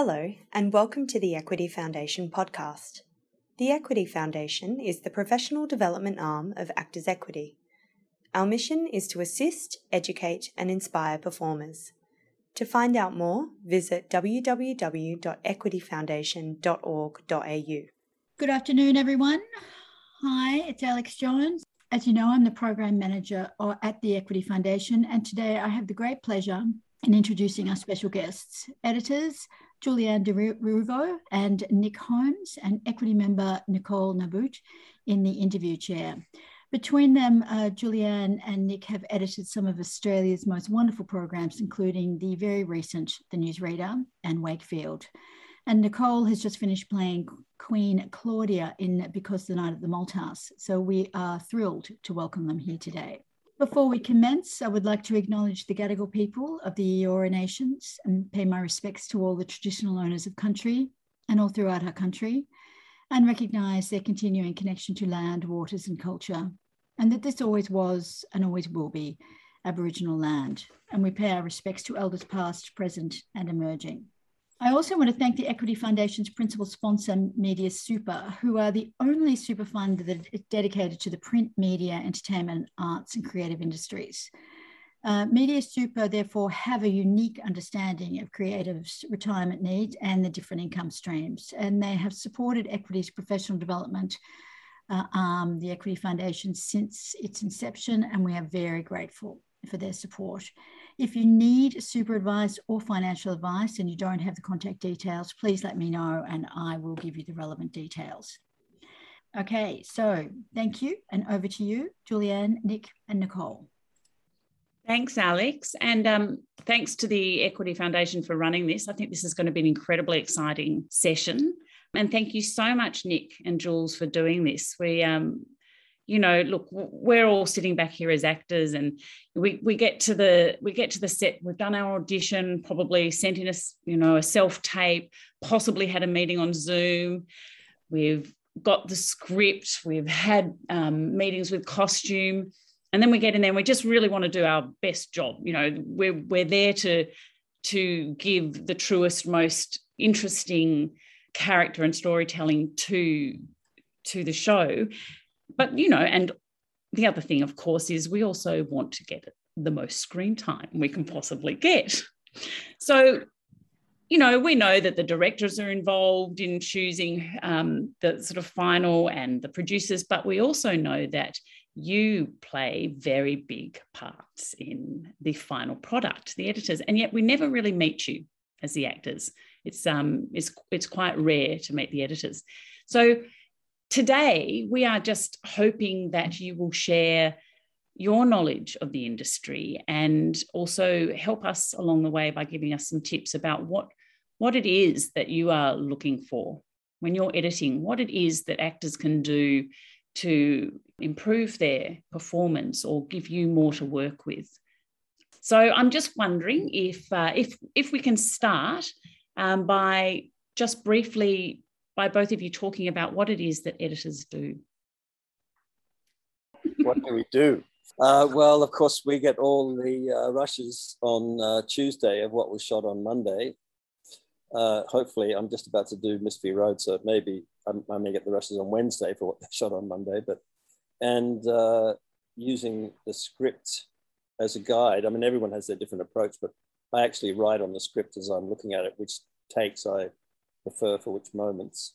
Hello, and welcome to the Equity Foundation podcast. The Equity Foundation is the professional development arm of Actors Equity. Our mission is to assist, educate, and inspire performers. To find out more, visit www.equityfoundation.org.au. Good afternoon, everyone. Hi, it's Alex Jones. As you know, I'm the program manager at the Equity Foundation, and today I have the great pleasure in introducing our special guests, editors Julianne Deruvo and Nick Holmes, and equity member Nicole Nabout in the interview chair. Between them, uh, Julianne and Nick have edited some of Australia's most wonderful programs, including the very recent The Newsreader and Wakefield. And Nicole has just finished playing Queen Claudia in Because the Night at the Malthouse. So we are thrilled to welcome them here today. Before we commence, I would like to acknowledge the Gadigal people of the Eora Nations and pay my respects to all the traditional owners of country and all throughout our country, and recognise their continuing connection to land, waters, and culture, and that this always was and always will be Aboriginal land. And we pay our respects to elders past, present, and emerging. I also want to thank the Equity Foundation's principal sponsor, Media Super, who are the only super fund that is dedicated to the print, media, entertainment, arts, and creative industries. Uh, media Super, therefore, have a unique understanding of creatives' retirement needs and the different income streams, and they have supported Equity's professional development uh, arm, the Equity Foundation, since its inception, and we are very grateful for their support. If you need super advice or financial advice and you don't have the contact details, please let me know and I will give you the relevant details. Okay, so thank you. And over to you, Julianne, Nick, and Nicole. Thanks, Alex. And um, thanks to the Equity Foundation for running this. I think this is going to be an incredibly exciting session. And thank you so much, Nick and Jules, for doing this. We um, you know look we're all sitting back here as actors and we we get to the we get to the set we've done our audition probably sent in a you know a self tape possibly had a meeting on zoom. We've got the script we've had um, meetings with costume and then we get in there and we just really want to do our best job you know we're we're there to to give the truest most interesting character and storytelling to to the show but you know, and the other thing, of course, is we also want to get the most screen time we can possibly get. So, you know, we know that the directors are involved in choosing um, the sort of final and the producers, but we also know that you play very big parts in the final product, the editors, and yet we never really meet you as the actors. It's um, it's it's quite rare to meet the editors. So Today, we are just hoping that you will share your knowledge of the industry and also help us along the way by giving us some tips about what, what it is that you are looking for when you're editing, what it is that actors can do to improve their performance or give you more to work with. So I'm just wondering if uh, if if we can start um, by just briefly by both of you talking about what it is that editors do. What do we do? Uh, well, of course, we get all the uh, rushes on uh, Tuesday of what was shot on Monday. Uh, hopefully, I'm just about to do Mystery Road, so maybe I'm, i may get the rushes on Wednesday for what they shot on Monday. But and uh, using the script as a guide. I mean, everyone has their different approach, but I actually write on the script as I'm looking at it, which takes I prefer for which moments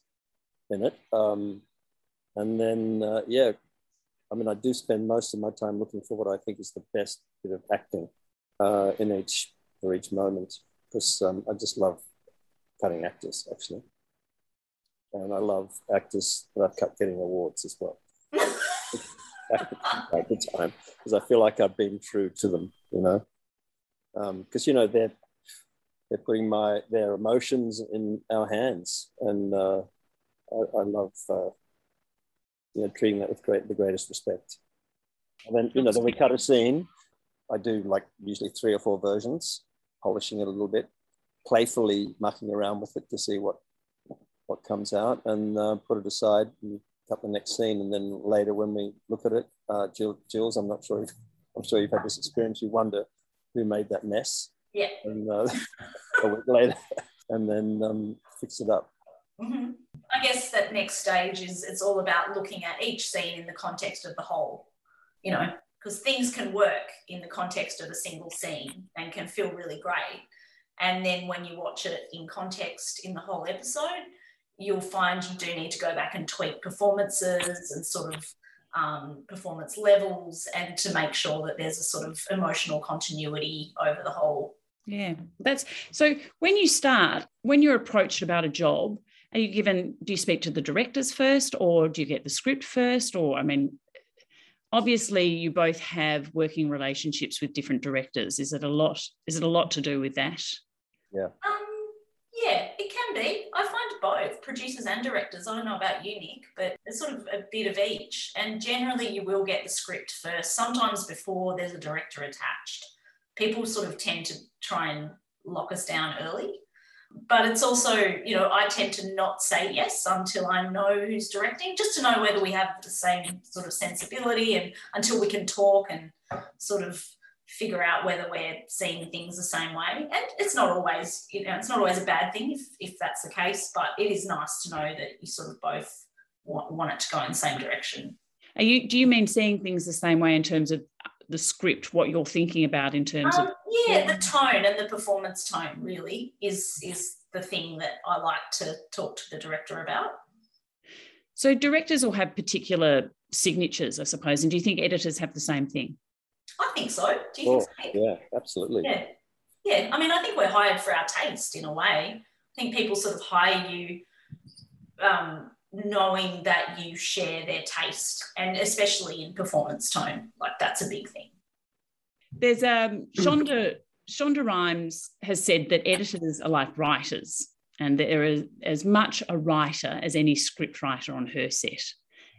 in it. Um, and then, uh, yeah, I mean, I do spend most of my time looking for what I think is the best bit of acting uh, in each for each moment because um, I just love cutting actors actually, and I love actors that I've cut getting awards as well. at the time because I feel like I've been true to them, you know, because um, you know they're they're putting my their emotions in our hands, and uh, I, I, love uh, you know treating that with great the greatest respect. And then you know then we cut a scene. I do like usually three or four versions, polishing it a little bit, playfully mucking around with it to see what what comes out, and uh, put it aside and cut the next scene. And then later when we look at it, uh, Jill, Jules, I'm not sure if I'm sure you've had this experience. You wonder who made that mess yeah. And uh, a week later, and then um, fix it up. Mm-hmm. I guess that next stage is it's all about looking at each scene in the context of the whole, you know, because things can work in the context of a single scene and can feel really great. And then when you watch it in context in the whole episode, you'll find you do need to go back and tweak performances and sort of um, performance levels and to make sure that there's a sort of emotional continuity over the whole. Yeah, that's so when you start, when you're approached about a job, are you given, do you speak to the directors first or do you get the script first? Or, I mean, obviously you both have working relationships with different directors. Is it a lot, is it a lot to do with that? Yeah. Um, yeah, it can be. I find both producers and directors. I don't know about you, Nick, but it's sort of a bit of each. And generally, you will get the script first, sometimes before there's a director attached. People sort of tend to try and lock us down early. But it's also, you know, I tend to not say yes until I know who's directing, just to know whether we have the same sort of sensibility and until we can talk and sort of figure out whether we're seeing things the same way. And it's not always, you know, it's not always a bad thing if, if that's the case, but it is nice to know that you sort of both want, want it to go in the same direction. Are you, do you mean seeing things the same way in terms of the script, what you're thinking about in terms um, of? Yeah, the tone and the performance tone really is, is the thing that I like to talk to the director about. So directors will have particular signatures, I suppose. And do you think editors have the same thing? I think so. Do you oh, think so? Yeah, absolutely. Yeah. Yeah. I mean, I think we're hired for our taste in a way. I think people sort of hire you um, knowing that you share their taste and especially in performance tone. Like that's a big thing. There's um Shonda Shonda Rhimes has said that editors are like writers, and there is as much a writer as any script writer on her set.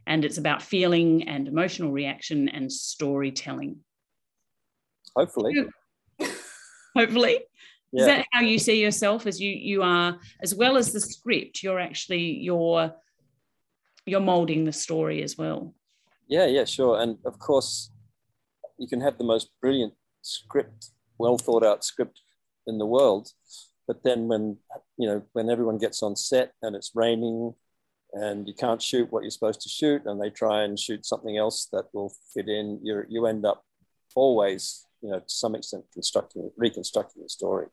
And it's about feeling and emotional reaction and storytelling. Hopefully. Hopefully. Yeah. Is that how you see yourself as you you are as well as the script, you're actually you're you're molding the story as well. Yeah, yeah, sure. And of course, you can have the most brilliant script, well thought out script in the world. But then when you know, when everyone gets on set and it's raining and you can't shoot what you're supposed to shoot, and they try and shoot something else that will fit in, you you end up always you know, to some extent constructing, reconstructing the story.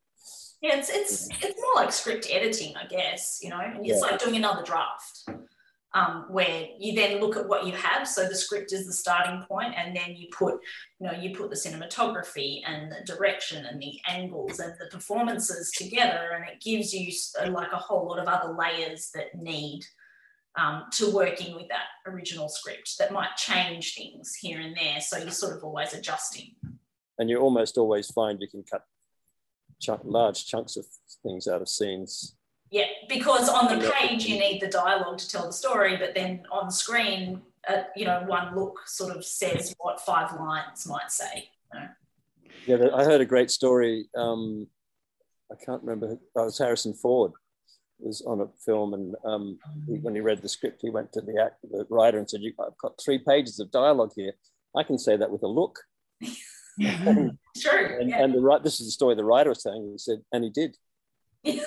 Yeah, it's it's it's more like script editing, I guess. You know, and it's yeah. like doing another draft, um, where you then look at what you have. So the script is the starting point, and then you put, you know, you put the cinematography and the direction and the angles and the performances together, and it gives you like a whole lot of other layers that need um, to working with that original script that might change things here and there. So you're sort of always adjusting and you almost always find you can cut chunk, large chunks of things out of scenes. Yeah, because on the page you need the dialogue to tell the story, but then on screen, uh, you know, one look sort of says what five lines might say. You know? Yeah, I heard a great story. Um, I can't remember. Oh, it was Harrison Ford was on a film, and um, he, when he read the script, he went to the, act, the writer and said, "I've got three pages of dialogue here. I can say that with a look." and, sure. And, yeah. and the this is the story the writer was saying. He said, and he did. I'm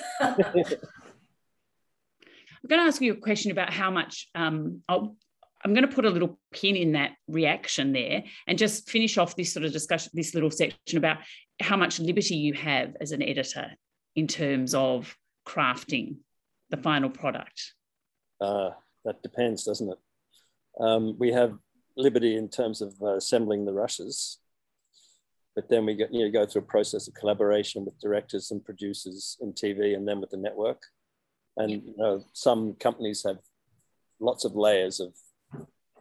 going to ask you a question about how much. Um, I'll, I'm going to put a little pin in that reaction there and just finish off this sort of discussion, this little section about how much liberty you have as an editor in terms of crafting the final product. Uh, that depends, doesn't it? Um, we have liberty in terms of uh, assembling the rushes but then we go, you know, go through a process of collaboration with directors and producers in TV and then with the network. And you know, some companies have lots of layers of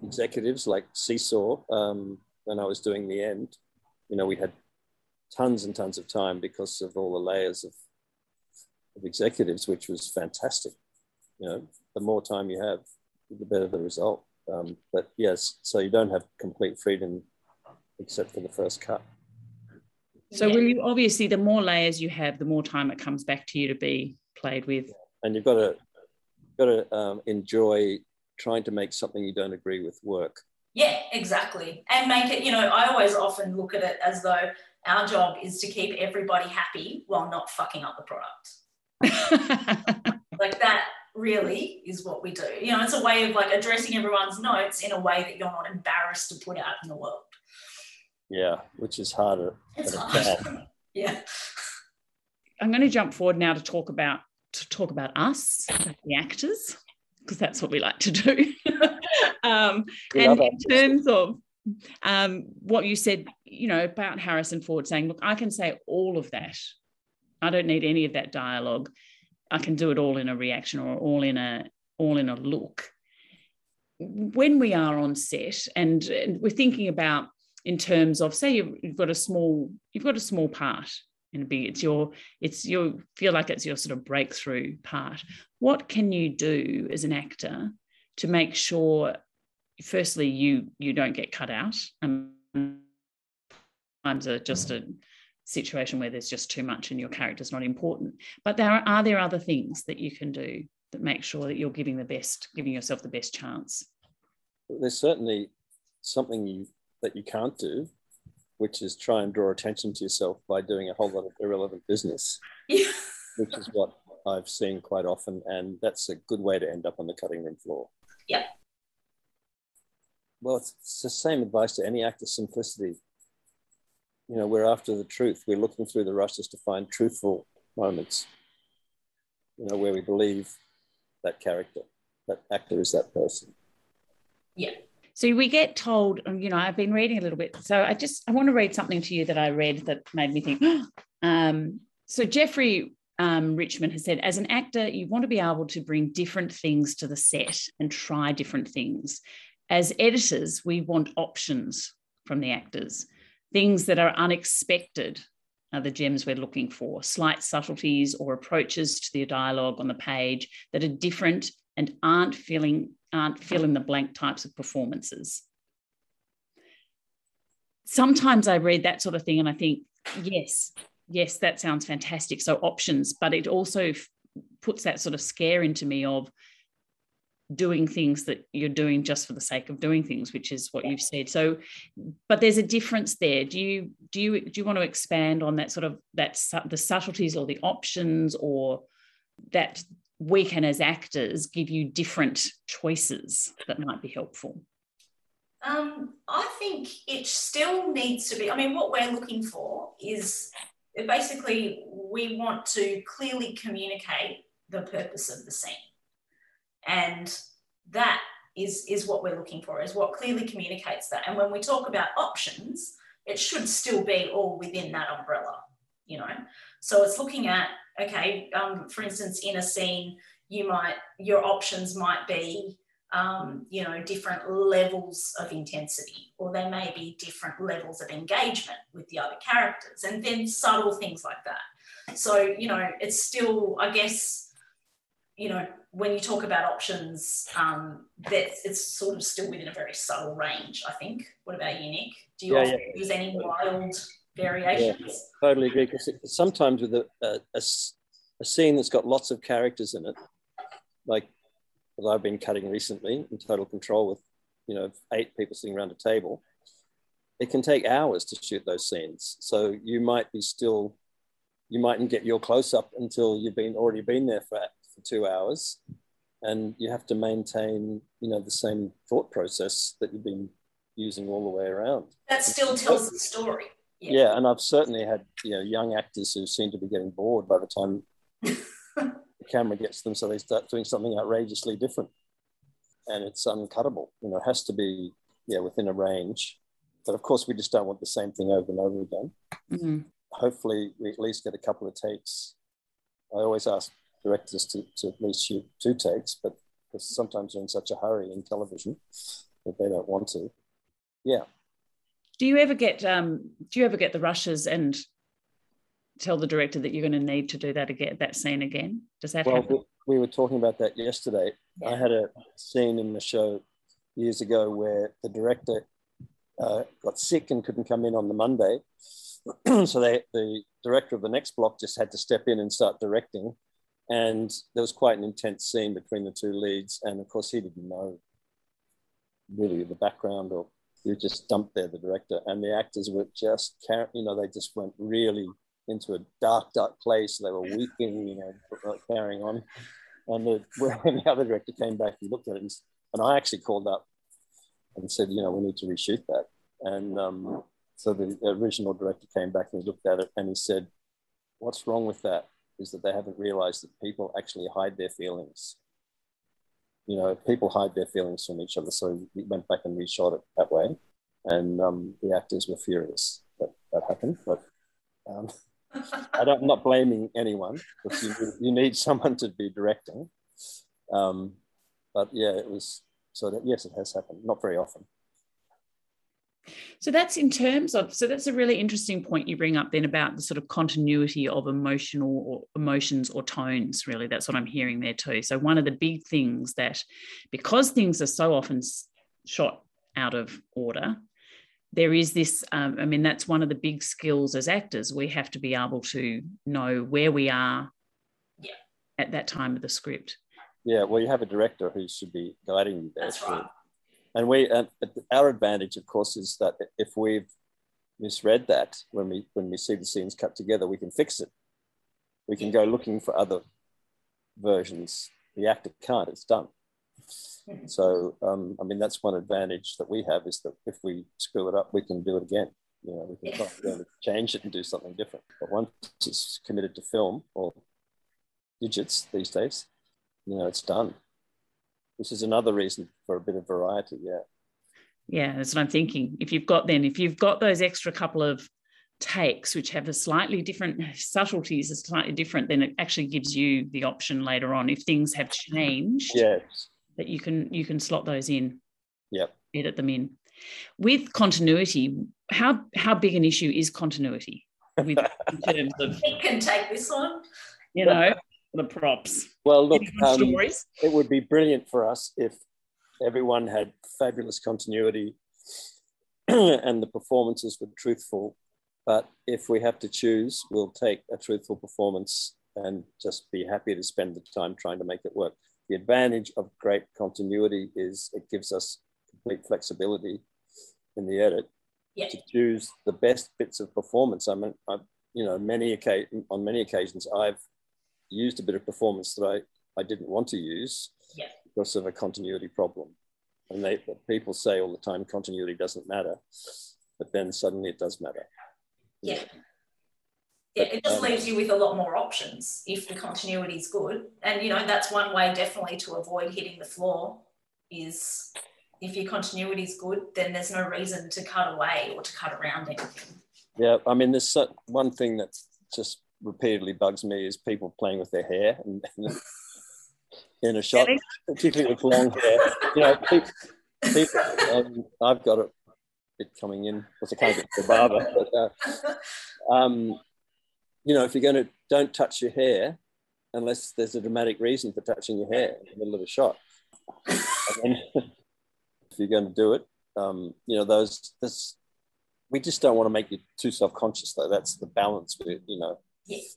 executives like Seesaw. Um, when I was doing the end, you know, we had tons and tons of time because of all the layers of, of executives, which was fantastic. You know, the more time you have, the better the result. Um, but yes, so you don't have complete freedom except for the first cut. So yeah. will you obviously the more layers you have, the more time it comes back to you to be played with. And you've got to got to um, enjoy trying to make something you don't agree with work. Yeah, exactly. And make it, you know, I always often look at it as though our job is to keep everybody happy while not fucking up the product. like that really is what we do. You know, it's a way of like addressing everyone's notes in a way that you're not embarrassed to put out in the world. Yeah, which is harder. It's hard. yeah. I'm going to jump forward now to talk about to talk about us, the actors, because that's what we like to do. um, and in terms of um, what you said, you know, about Harrison Ford saying, look, I can say all of that. I don't need any of that dialogue. I can do it all in a reaction or all in a all in a look. When we are on set and, and we're thinking about in terms of say you've, got a small you've got a small part in a big it's your it's your feel like it's your sort of breakthrough part. What can you do as an actor to make sure firstly you you don't get cut out? Um, and times are just a situation where there's just too much and your character's not important. But there are, are there other things that you can do that make sure that you're giving the best giving yourself the best chance? There's certainly something you that you can't do which is try and draw attention to yourself by doing a whole lot of irrelevant business yeah. which is what i've seen quite often and that's a good way to end up on the cutting room floor yeah well, it's, it's the same advice to any actor simplicity. You know, we're after the truth. We're looking through the rushes to find truthful moments, you know, where we believe that character, that actor is that person. Yeah. So we get told, um, you know, I've been reading a little bit. So I just I want to read something to you that I read that made me think. um, so Jeffrey um, Richman has said, as an actor, you want to be able to bring different things to the set and try different things as editors, we want options from the actors, things that are unexpected are the gems we're looking for, slight subtleties or approaches to the dialogue on the page that are different and aren't filling aren't fill in the blank types of performances. Sometimes I read that sort of thing and I think, yes, yes, that sounds fantastic. So options, but it also puts that sort of scare into me of doing things that you're doing just for the sake of doing things which is what you've said so but there's a difference there do you do you do you want to expand on that sort of that the subtleties or the options or that we can as actors give you different choices that might be helpful um, i think it still needs to be i mean what we're looking for is basically we want to clearly communicate the purpose of the scene and that is, is what we're looking for, is what clearly communicates that. And when we talk about options, it should still be all within that umbrella, you know? So it's looking at, okay, um, for instance, in a scene, you might, your options might be, um, you know, different levels of intensity, or they may be different levels of engagement with the other characters, and then subtle things like that. So, you know, it's still, I guess, you know, when you talk about options, um, that it's sort of still within a very subtle range, I think. What about you, Nick? Do you yeah, yeah. use any wild variations? Yeah, totally agree. Because sometimes with a, a, a, scene that's got lots of characters in it, like that I've been cutting recently in Total Control with, you know, eight people sitting around a table, it can take hours to shoot those scenes. So you might be still, you mightn't get your close up until you've been already been there for for two hours and you have to maintain you know the same thought process that you've been using all the way around that still tells the story yeah. yeah and i've certainly had you know young actors who seem to be getting bored by the time the camera gets them so they start doing something outrageously different and it's uncuttable you know it has to be yeah within a range but of course we just don't want the same thing over and over again mm-hmm. hopefully we at least get a couple of takes i always ask directors to, to at least shoot two takes, but because sometimes they're in such a hurry in television that they don't want to. Yeah. Do you ever get um, do you ever get the rushes and tell the director that you're going to need to do that again, that scene again? Does that well, happen? We were talking about that yesterday. Yeah. I had a scene in the show years ago where the director uh, got sick and couldn't come in on the Monday. so they, the director of the next block just had to step in and start directing. And there was quite an intense scene between the two leads. And of course, he didn't know really the background or was just dumped there, the director. And the actors were just, you know, they just went really into a dark, dark place. They were weeping, you know, carrying on. And the, when the other director came back, he looked at it, and, and I actually called up and said, you know, we need to reshoot that. And um, so the original director came back and he looked at it and he said, what's wrong with that is that they haven't realized that people actually hide their feelings. You know, people hide their feelings from each other. So we went back and reshot it that way. And um, the actors were furious that that happened. But um, I don't, I'm not blaming anyone, but you, you need someone to be directing. Um, but yeah, it was so that yes, it has happened. Not very often. So that's in terms of so that's a really interesting point you bring up then about the sort of continuity of emotional or emotions or tones really that's what I'm hearing there too. So one of the big things that because things are so often shot out of order there is this um, i mean that's one of the big skills as actors we have to be able to know where we are yeah. at that time of the script yeah well you have a director who should be guiding you there That's right. And we and our advantage of course is that if we've misread that when we when we see the scenes cut together we can fix it we can go looking for other versions the actor can't it's done Mhm. so um, I mean that's one advantage that we have is that if we screw it up, we can do it again. You know, we can try to change it and do something different. But once it's committed to film or digits these days, you know, it's done. This is another reason for a bit of variety. Yeah. yeah that's what i'm thinking if you've got then if you've got those extra couple of takes which have a slightly different subtleties are slightly different then it actually gives you the option later on if things have changed Yes. that you can you can slot those in Yep. edit them in with continuity how how big an issue is continuity with in terms of It can take this one. you know the props Well, look, um, stories it would be brilliant for us if everyone had fabulous continuity and the performances were truthful. But if we have to choose, we'll take a truthful performance and just be happy to spend the time trying to make it work. The advantage of great continuity is it gives us complete flexibility in the edit Yeah. to choose the best bits of performance. I mean, I, you know, many occasions on many occasions I've used a bit of performance that I, I didn't want to use Yeah. because of a continuity problem. And they people say all the time continuity doesn't matter, but then suddenly it does matter. Yeah. Yeah, it just Um, leaves you with a lot more options if the continuity is good. And you know, that's one way definitely to avoid hitting the floor is if your continuity is good, then there's no reason to cut away or to cut around anything. Yeah, I mean, there's one thing that just repeatedly bugs me is people playing with their hair and, in a shot, particularly with long hair. You know, people, people um, I've got a bit coming in I can't get the barber. But, uh, um, you know, if you're going to don't touch your hair unless there's a dramatic reason for touching your hair in the middle of a shot. And then, if you're going to do it, um, you know, those this we just don't want to make you too self-conscious though. That's the balance with, you know. Yes.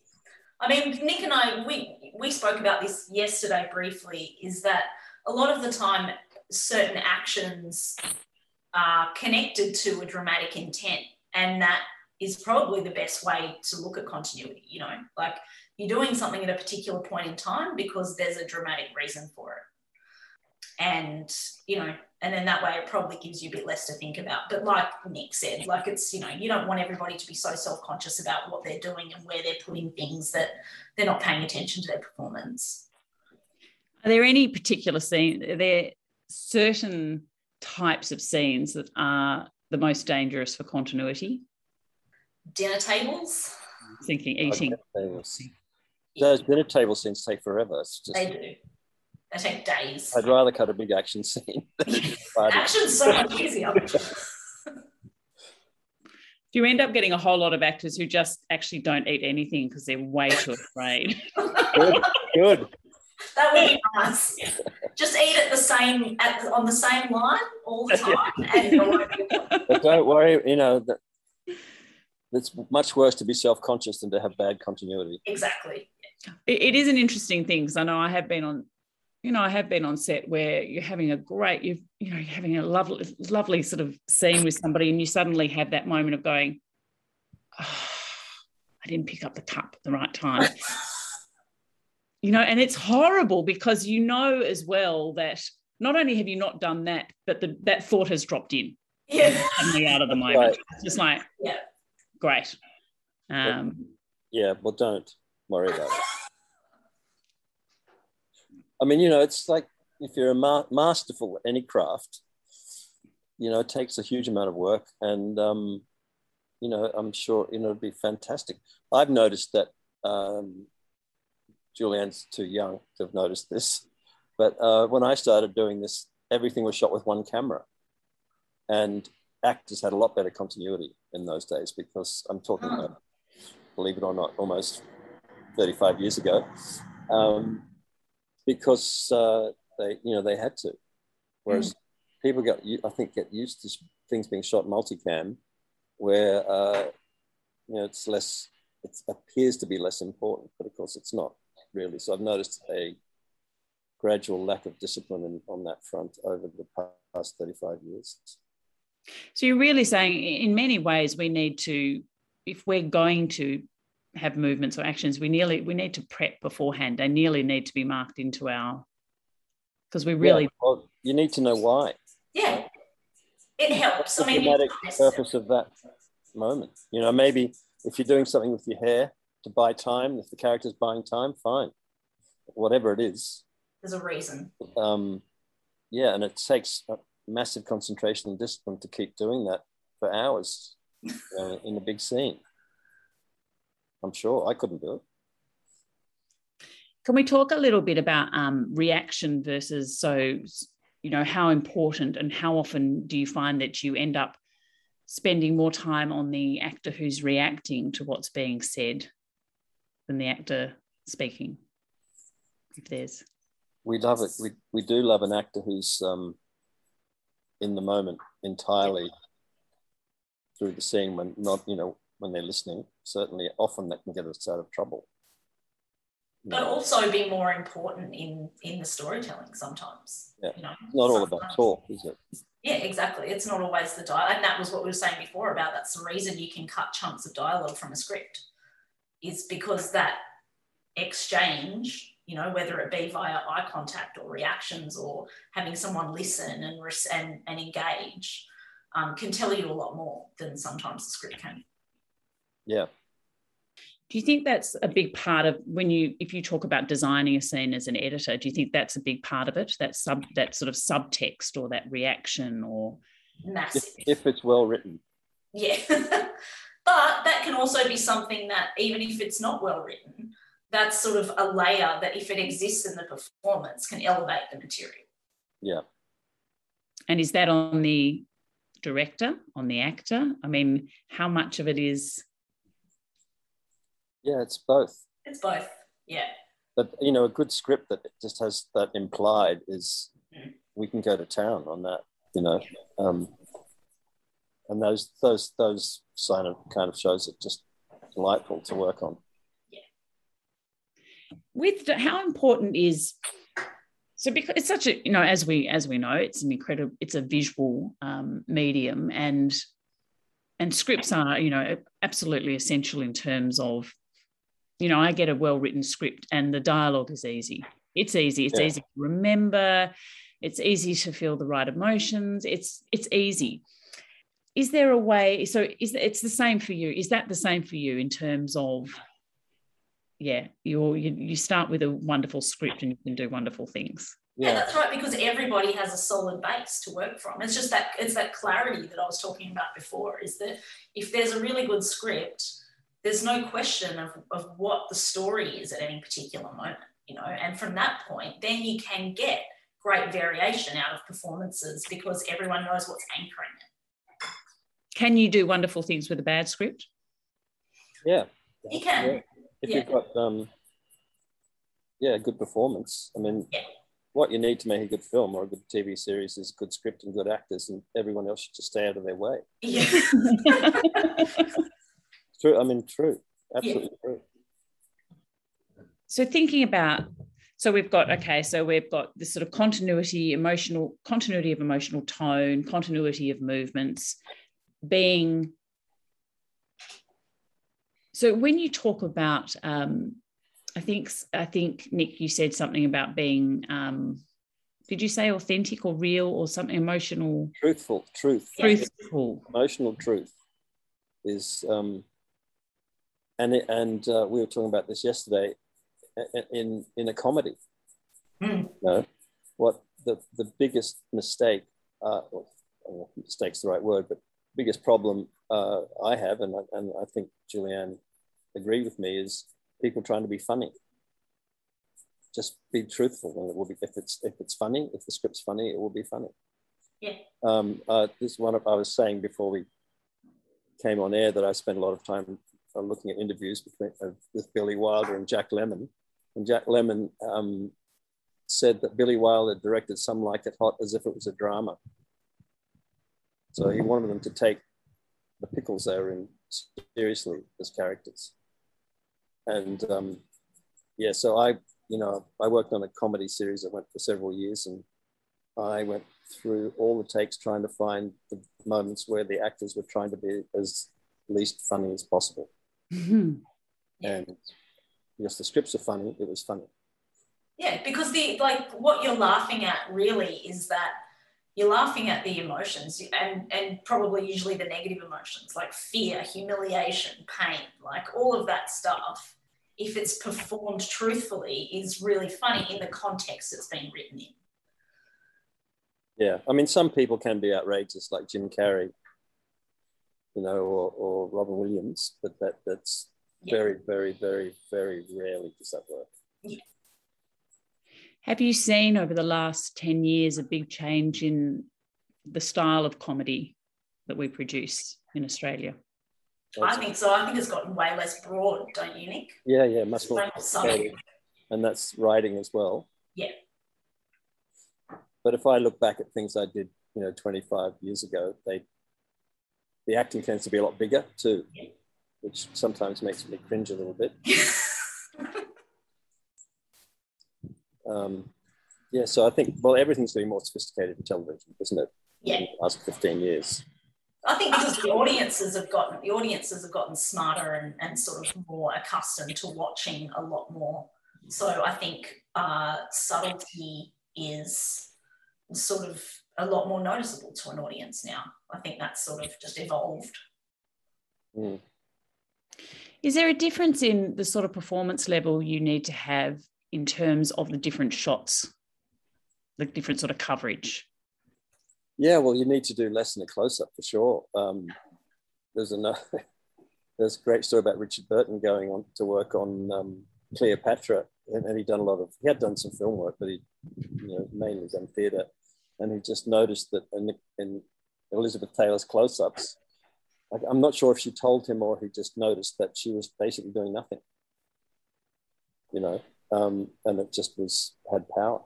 I mean, Nick and I, we, we spoke about this yesterday briefly, is that a lot of the time certain actions are connected to a dramatic intent. And that is probably the best way to look at continuity, you know, like you're doing something at a particular point in time because there's a dramatic reason for it. And, you know, and then that way it probably gives you a bit less to think about. But like Nick said, like it's, you know, you don't want everybody to be so self conscious about what they're doing and where they're putting things that they're not paying attention to their performance. Are there any particular scene? Are there certain types of scenes that are the most dangerous for continuity? Dinner tables, Thinking eating. Tables. Those dinner table scenes take forever. It's just, they do. They take days. I'd rather cut a big action scene. than a. Action's so much easier. Do you end up getting a whole lot of actors who just actually don't eat anything because they're way too afraid? good, good. That would be nice. Just eat at the same at the, on the same line all the time, and you won't be But don't worry, you know, that it's much worse to be self-conscious than to have bad continuity. exactly. It- it is an interesting thing because I know I have been on, you know, I have been on set where you're having a great, you've, you know, you're having a lovely, lovely sort of scene with somebody, and you suddenly have that moment of going, "Ah, I I didn't pick up the cup at the right time. you know, and it's horrible because you know as well that not only have you not done that, but the, that thought has dropped in. Yeah. Suddenly out of the moment. Right. It's just like, Yeah. great. Um, Yeah, well, don't worry about it. I mean, you know, it's like if you're a ma- masterful at any craft, you know, it takes a huge amount of work, and um, you know, I'm sure you know it'd be fantastic. I've noticed that um, Julianne's too young to have noticed this, but uh, when I started doing this, everything was shot with one camera, and actors had a lot better continuity in those days because I'm talking Oh. about, believe it or not, almost 35 years ago, um, because uh, they, you know, they had to. Whereas people get, I think, get used to things being shot multicam, where uh, you know it's less, it appears to be less important, but of course it's not really. So I've noticed a gradual lack of discipline in, on that front over the past 35 years. So you're really saying, in many ways, we need to, if we're going to have movements or actions, we nearly we need to prep beforehand. They nearly need to be marked into our because we really Yeah, well, you need to know why. Yeah. It helps. What's the I mean, thematic it's purpose of that moment? You know, maybe if you're doing something with your hair to buy time, if the character's buying time, fine. Whatever it is, there's a reason. um, yeah, and it takes a massive concentration and discipline to keep doing that for hours uh, in a big scene. I'm sure I couldn't do it. Can we talk a little bit about um, reaction versus so, you know, how important and how often do you find that you end up spending more time on the actor who's reacting to what's being said than the actor speaking? If there's, We love it. We, we do love an actor who's um, in the moment entirely through the scene when not, you know, when they're listening. Certainly, often that can get us out of trouble. But also be more important in in the storytelling sometimes. Yeah. You know, not all about talk, is it? Yeah, exactly. It's not always the dialogue. And that was what we were saying before about that's the reason you can cut chunks of dialogue from a script, is because that exchange, you know, whether it be via eye contact or reactions or having someone listen and and, and engage, um, can tell you a lot more than sometimes the script can. Yeah. do you think that's a big part of when you, if you talk about designing a scene as an editor, do you think that's a big part of it? That sub, that sort of subtext or that reaction or Massive. If, if it's well written. Yeah. but that can also be something that, even if it's not well written, that's sort of a layer that, if it exists in the performance, can elevate the material. Yeah. And is that on the director, on the actor? I mean, how much of it is? Yeah, it's both. It's both. Yeah. But you know, a good script that just has that implied is Mm. we can go to town on that. You know, um, and those those those sign of kind of shows are just delightful to work on. Yeah. With the, how important is so because it's such a you know as we as we know it's an incredible it's a visual um, medium and and scripts are you know absolutely essential in terms of you know I get a well written script and the dialogue is easy. It's easy. It's Yeah. easy to remember. It's easy to feel the right emotions. It's it's easy. Is there a way so is it's the same for you. Is that the same for you in terms of yeah you're, you you start with a wonderful script and you can do wonderful things? Yeah, Yeah, that's right, because everybody has a solid base to work from. It's just that it's that clarity that I was talking about before, is that if there's a really good script, there's no question of, of what the story is at any particular moment, you know, and from that point, then you can get great variation out of performances because everyone knows what's anchoring it. can you do wonderful things with a bad script yeah. You can. Yeah. If you've got um, yeah, good performance. I mean, Yeah. what you need to make a good film or a good TV series is good script and good actors, and everyone else should just stay out of their way. Yeah. True. I mean, true. Absolutely true. so thinking about so we've got okay so we've got this sort of continuity emotional continuity of emotional tone continuity of movements being So when you talk about, um, I think I think Nick, you said something about being. Um, did you say authentic or real or something emotional? Truthful, truth. Truthful. Emotional truth is, um, and it, and uh, we were talking about this yesterday in in a comedy. Mm. You know, what the the biggest mistake, uh, well, mistake's the right word, but biggest problem uh, I have, and I, and I think Julianne agreed with me, is people trying to be funny. Just be truthful, and it will be. If it's if it's funny, if the script's funny, it will be funny. Yeah. Um, uh, this one I was saying before we came on air that I spent a lot of time looking at interviews between, uh, with Billy Wilder and Jack Lemmon, and Jack Lemmon um, said that Billy Wilder directed Some Like It Hot as if it was a drama. So he wanted them to take the pickles they were in seriously as characters. And um, yeah, so I, you know, I worked on a comedy series that went for several years, and I went through all the takes trying to find the moments where the actors were trying to be as least funny as possible. Mm-hmm. And because the scripts are funny, it was funny. Yeah, because the like what you're laughing at really is that you're laughing at the emotions and and probably usually the negative emotions like fear, humiliation, pain, like all of that stuff. If it's performed truthfully, is really funny in the context it's been written in. Yeah, I mean, some people can be outrageous, like Jim Carrey, you know, or, or Robin Williams, but that that's yeah. very, very, very, very rarely does that work. Yeah. Have you seen over the last 10 years a big change in the style of comedy that we produce in Australia? I think so. I think it's gotten way less broad, don't you, Nick? Yeah, yeah, much more. And that's writing as well. Yeah. But if I look back at things I did, you know, 25 years ago, they the acting tends to be a lot bigger too, which sometimes makes me cringe a little bit. Um, yeah, so I think, well, everything's getting more sophisticated in television, isn't it? Yeah. In the last 15 years. I think because the audiences have gotten the audiences have gotten smarter and, and sort of more accustomed to watching a lot more. So I think uh, subtlety is sort of a lot more noticeable to an audience now. I think that's sort of just evolved. Mm. Is there a difference in the sort of performance level you need to have in terms of the different shots, the different sort of coverage? Yeah, well, you need to do less in a close up for sure. Um, there's another, there's a great story about Richard Burton going on to work on um, Cleopatra, and, and he'd done a lot of, he had done some film work, but he, you know, mainly done theatre, and he just noticed that in, in Elizabeth Taylor's close ups, I'm not sure if she told him or he just noticed that she was basically doing nothing. You know, um, and it just was had power.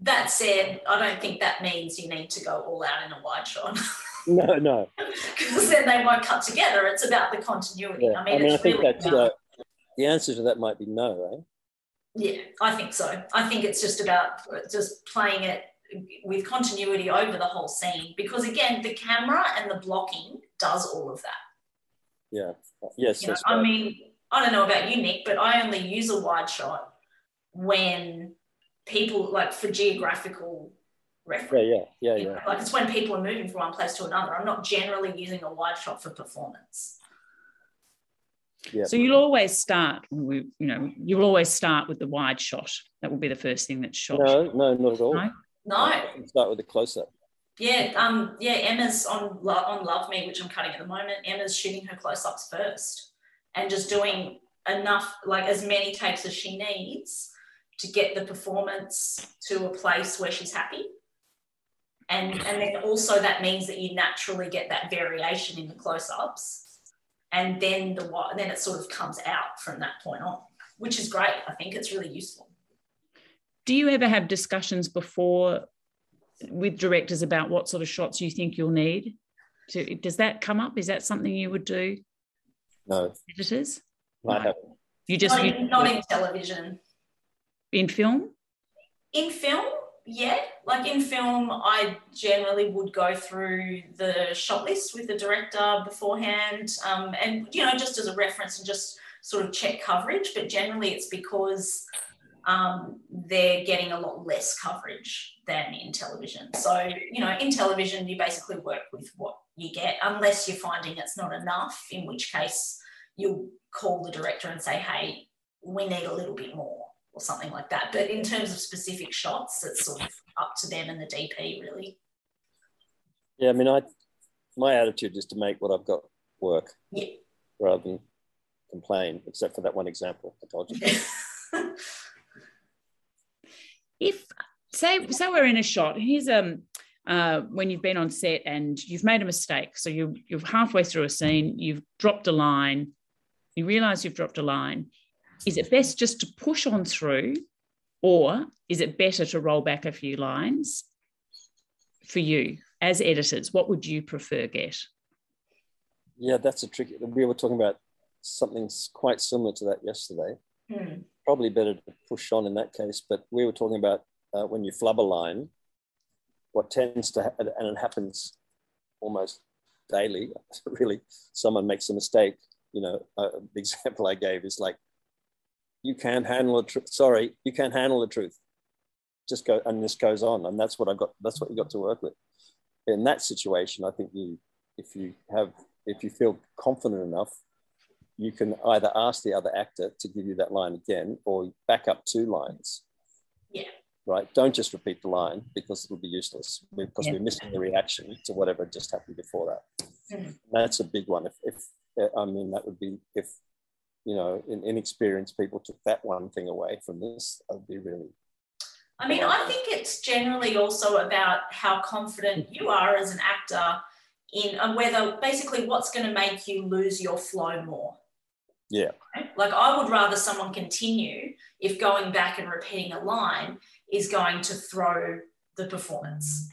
That said, I don't think that means you need to go all out in a wide shot. no, no. Because then they won't cut together. It's about the continuity. Yeah. I mean, I, mean, I think really that's uh, the answer to that might be no, right? Yeah, I think so. I think it's just about just playing it with continuity over the whole scene because again, the camera and the blocking does all of that. Yeah. Yes. You know, I mean, I don't know about you, Nick, but I only use a wide shot when people like for geographical reference. Yeah, yeah, yeah, yeah. Like it's when people are moving from one place to another. I'm not generally using a wide shot for performance. Yeah. So you'll always start, you know, you'll always start with the wide shot. That will be the first thing that's shot. No, no, not at all. No. No. Start with the close up. Yeah, um, yeah. Emma's on on Love Me, which I'm cutting at the moment. Emma's shooting her close ups first and just doing enough, like as many takes as she needs to get the performance to a place where she's happy. And, and then also that means that you naturally get that variation in the close-ups. And then the then it sort of comes out from that point on, which is great. I think it's really useful. Do you ever have discussions before with directors about what sort of shots you think you'll need? To, does that come up? Is that something you would do? No. Editors? I haven't. You just not, you, in, not in television. In film? In film, yeah, like in film, I generally would go through the shot list with the director beforehand, um, and you know, just as a reference and just sort of check coverage. But generally, it's because um, they're getting a lot less coverage than in television. So you know, in television, you basically work with what you get, unless you're finding it's not enough, in which case you'll call the director and say, "Hey, we need a little bit more." or something like that. But in terms of specific shots, it's sort of up to them and the DP really. Yeah, I mean, I my attitude is to make what I've got work, yeah. rather than complain. Except for that one example I told you. if say say we're in a shot, here's um uh, when you've been on set and you've made a mistake. So you you're halfway through a scene, you've dropped a line, you realize you've dropped a line is it best just to push on through or is it better to roll back a few lines for you as editors what would you prefer get yeah that's a tricky we were talking about something quite similar to that yesterday hmm. Probably better to push on in that case but we were talking about uh, when you flub a line what tends to happen and it happens almost daily really someone makes a mistake you know uh, the example i gave is like you can't handle the truth. Sorry, you can't handle the truth. Just go, and this goes on, and that's what I got. That's what you got to work with. In that situation, I think you, if you have, if you feel confident enough, you can either ask the other actor to give you that line again, or back up two lines. Yeah. Right. Don't just repeat the line because it'll be useless because yeah. we're missing the reaction to whatever just happened before that. Mm-hmm. That's a big one. If, if I mean, that would be if you know, in inexperienced people took that one thing away from this, I'd be really. I mean, I think it's generally also about how confident you are as an actor in and whether basically what's going to make you lose your flow more. Yeah. Like I would rather someone continue if going back and repeating a line is going to throw the performance.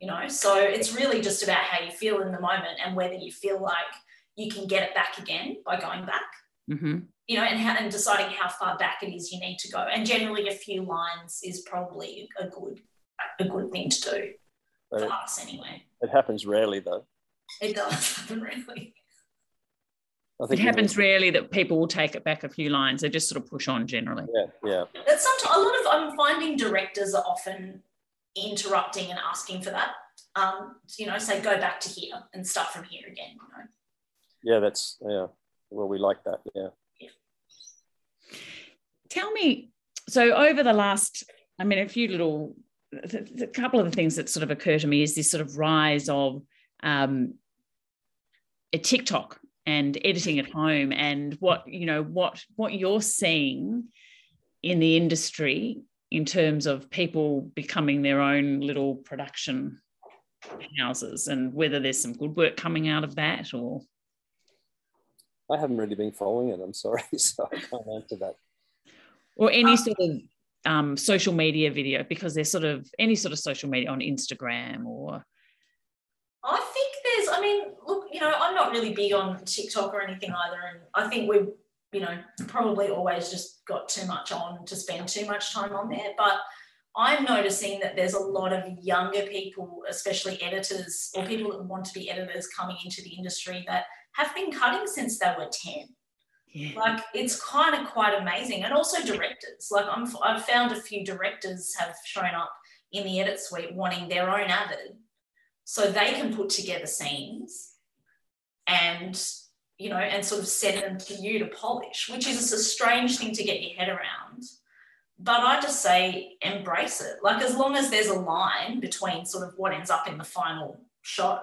You know, so it's really just about how you feel in the moment and whether you feel like you can get it back again by going back mm-hmm. you know, and, how, and deciding how far back it is you need to go. And generally, a few lines is probably a good a good thing to do but for it, us anyway. It happens rarely, though. It does happen rarely. It happens rarely that people will take it back a few lines. They just sort of push on generally. Yeah, yeah. It's sometimes a lot of I'm finding directors are often interrupting and asking for that. Um, you know, say go back to here and start from here again. You know. Yeah, that's yeah well, we like that. Yeah. Tell me, so over the last, I mean, a few little, a couple of the things that sort of occur to me is this sort of rise of um, a TikTok and editing at home, and what you know, what what you're seeing in the industry in terms of people becoming their own little production houses, and whether there's some good work coming out of that or I haven't really been following it. I'm sorry, so I can't answer that. Or any sort of um, social media video because there's sort of any sort of social media on Instagram or. I think there's. I mean, look, you know, I'm not really big on TikTok or anything either, and I think we've, you know, probably always just got too much on to spend too much time on there, but. I'm noticing that there's a lot of younger people, especially editors or people that want to be editors coming into the industry that have been cutting since they were 10. Yeah. Like it's kind of quite amazing. And also directors. Like I'm, I've found a few directors have shown up in the edit suite wanting their own avid so they can put together scenes and you know and sort of send them to you to polish which is a strange thing to get your head around but i just say embrace it like as long as there's a line between sort of what ends up in the final show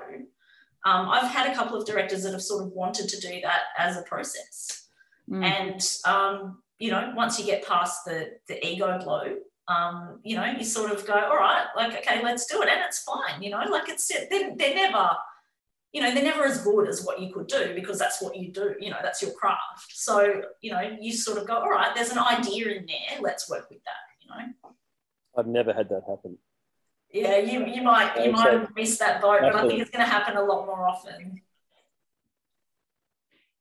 um, I've had a couple of directors that have sort of wanted to do that as a process. Mm. And, um, you know, once you get past the, the ego blow, um, you know, you sort of go, all right, like, okay, let's do it. And it's fine, you know, like it's, they're, they're never, you know, they're never as good as what you could do because that's what you do, you know, that's your craft. So, you know, you sort of go, all right, there's an idea in there, let's work with that, you know. I've never had that happen yeah, you, you might you might have missed that boat, but I think it's going to happen a lot more often.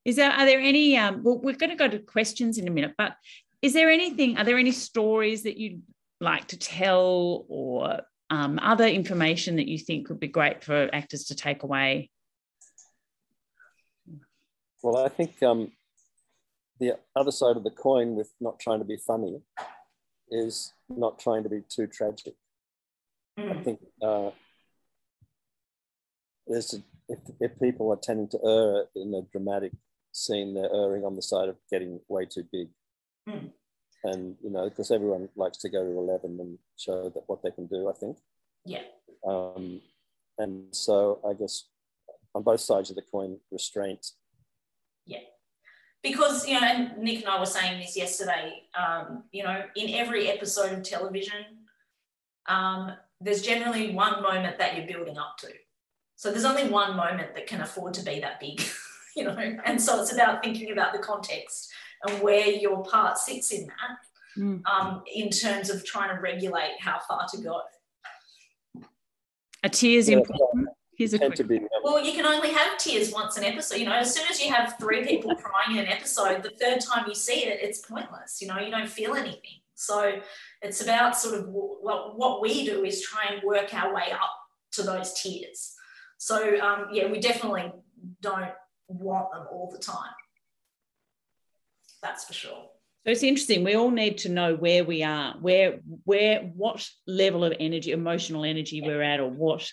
Is there are there any um well we're going to go to questions in a minute, but is there anything are there any stories that you like to tell or um, other information that you think would be great for actors to take away? Well, I think um, the other side of the coin with not trying to be funny is not trying to be too tragic. Mm. I think uh, there's a, if, if people are tending to err in a dramatic scene, they're erring on the side of getting way too big. Mm. And you know, because everyone likes to go to eleven and show that what they can do. I think. Yeah. Um, and so I guess on both sides of the coin, restraint. Yeah because you know and nick and i were saying this yesterday um, you know in every episode of television um, there's generally one moment that you're building up to so there's only one moment that can afford to be that big you know and so it's about thinking about the context and where your part sits in that mm. um, in terms of trying to regulate how far to go a tear is important Here's a quick. Be, well, you can only have tears once an episode. You know, as soon as you have three people crying in an episode, the third time you see it, it's pointless. You know, you don't feel anything. So it's about sort of what, what we do is try and work our way up to those tears. So um, yeah, we definitely don't want them all the time. That's for sure. So it's interesting. We all need to know where we are, where, where, what level of energy, emotional energy we're at, or what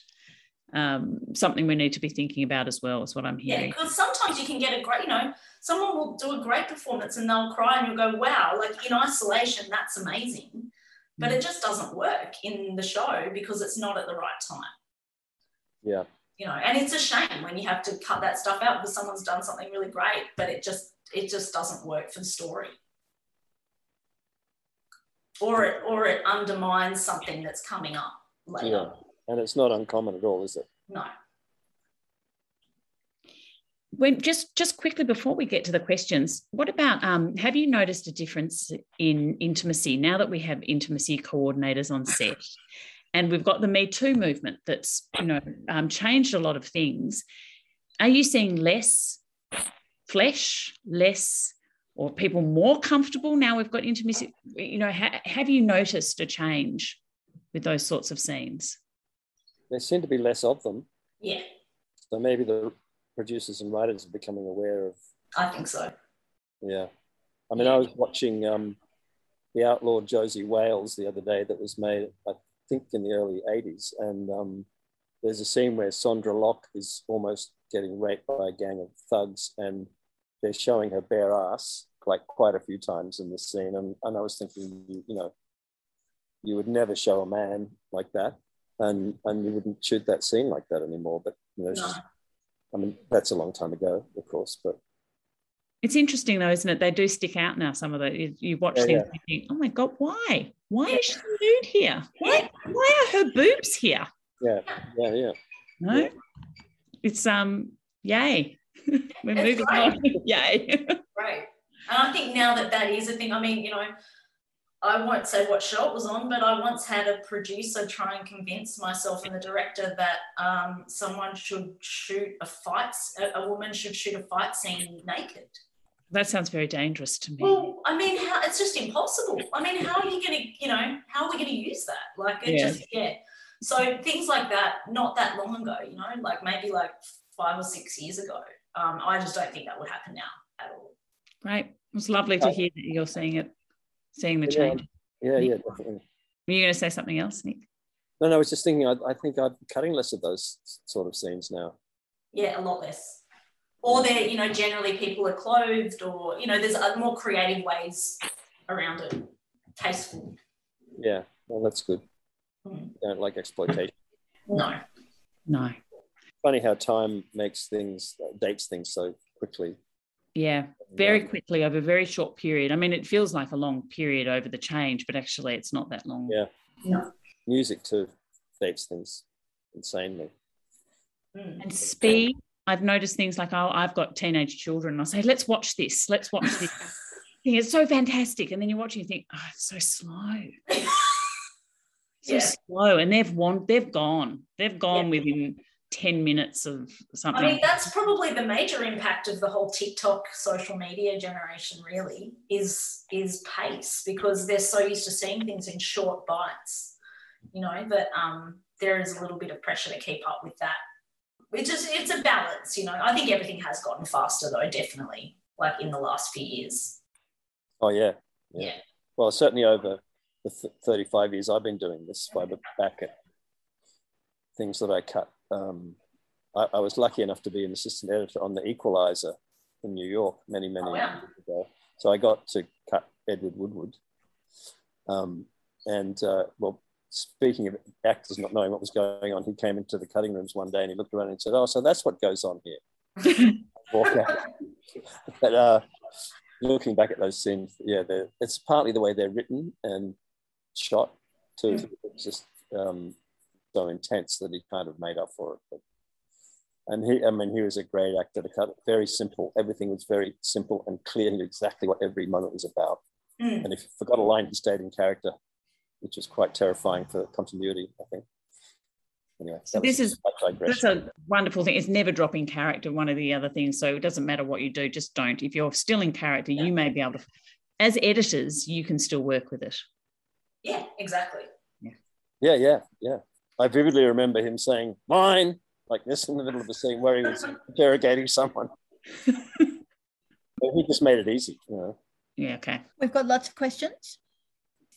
um, something we need to be thinking about as well, is what I'm hearing. Yeah, because sometimes you can get a great, you know, someone will do a great performance and they'll cry and you'll go, wow, like in isolation, that's amazing. But mm. it just doesn't work in the show because it's not at the right time. Yeah. You know, and it's a shame when you have to cut that stuff out because someone's done something really great, but it just it just doesn't work for the story. Or it or it undermines something that's coming up later. Yeah and it's not uncommon at all, is it? No. When just just quickly before we get to the questions, what about um, have you noticed a difference in intimacy now that we have intimacy coordinators on set, and we've got the Me Too movement that's you know um, changed a lot of things? Are you seeing less flesh, less, or people more comfortable now? We've got intimacy. You know, ha- have you noticed a change with those sorts of scenes? there seem to be less of them. Yeah. So maybe the producers and writers are becoming aware of. I think so. Yeah. I mean, I was watching um, The Outlaw Josey Wales the other day that was made, I think, in the early 80s. And um, there's a scene where Sondra Locke is almost getting raped by a gang of thugs and they're showing her bare ass like quite a few times in this scene. And, and I was thinking, you know, you would never show a man like that and and you wouldn't shoot that scene like that anymore. But you know, no. I mean, that's a long time ago, of course, but. It's interesting though, isn't it? They do stick out now. Some of the you, you watch yeah, things yeah. and you think, "Oh my god, why? Why is she nude here? Why? Why are her boobs here?" Yeah, yeah, yeah. No, yeah. it's um, yay. We're it's moving on. yay. right, and I think now that that is a thing. I mean, you know, I won't say what show it was on, but I once had a producer try and convince myself and the director that um, someone should shoot a fight, a, a, woman should shoot a fight scene naked. That sounds very dangerous to me. Well, I mean, how, it's just impossible. I mean, how are you going to, you know, how are we going to use that? Like, it yeah. just, yeah. So things like that, not that long ago, you know, like maybe like five or six years ago. Um, I just don't think that would happen now at all. Right. It was lovely to hear that you're seeing it seeing the change. Yeah, yeah, definitely. Were you going to say something else, Nick? No, no, I was just thinking, I, I think I'm cutting less of those sort of scenes now. Yeah, a lot less. Or they're, you know, generally people are clothed or, you know, there's more creative ways around it. Tasteful. Yeah, well, that's good. Mm. don't like exploitation. No. No. Funny how time makes things, dates things so quickly. Yeah, very quickly over a very short period. I mean, it feels like a long period over the change, but actually, it's not that long. Yeah. No. Music too dates things insanely. Hmm. And speed. I've noticed things like oh, I've got teenage children. and I'll say, let's watch this. Let's watch this. it's so fantastic. And then you're watching, you think, oh, it's so slow. so yeah. slow. And they've won, they've gone. They've gone yeah. within 10 minutes of something. I mean, that's probably the major impact of the whole TikTok social media generation, really, is is pace because they're so used to seeing things in short bites, you know, that um, there is a little bit of pressure to keep up with that. Which is it's a balance, you know. I think everything has gotten faster though, definitely, like in the last few years. Oh yeah. Yeah. yeah. Well, certainly over the th- 35 years I've been doing this, if I look back at things that I cut um, I, I, was lucky enough to be an assistant editor on The Equalizer in New York many, many oh, yeah. years ago. So I got to cut Edward Woodward. Um, and uh, well, speaking of actors not knowing what was going on, he came into the cutting rooms one day and he looked around and said, "Oh, so that's what goes on here." Walk out. but uh, looking back at those scenes, yeah, it's partly the way they're written and shot too. Mm. It's just um, so intense that he kind of made up for it. But, and he, I mean, he was a great actor to cut. Very simple. Everything was very simple and clear. exactly what every moment was about. Mm. And if you forgot a line, he stayed in character, which is quite terrifying for continuity, I think. Anyway, so this is that's a wonderful thing. It's never dropping character. One of the other things. So it doesn't matter what you do, just don't. If you're still in character, yeah. you may be able to. As editors, you can still work with it. Yeah, exactly. Yeah, yeah, yeah. yeah. I vividly remember him saying, mine, like this in the middle of the scene where he was interrogating someone. he just made it easy, you know. Yeah, okay. We've got lots of questions.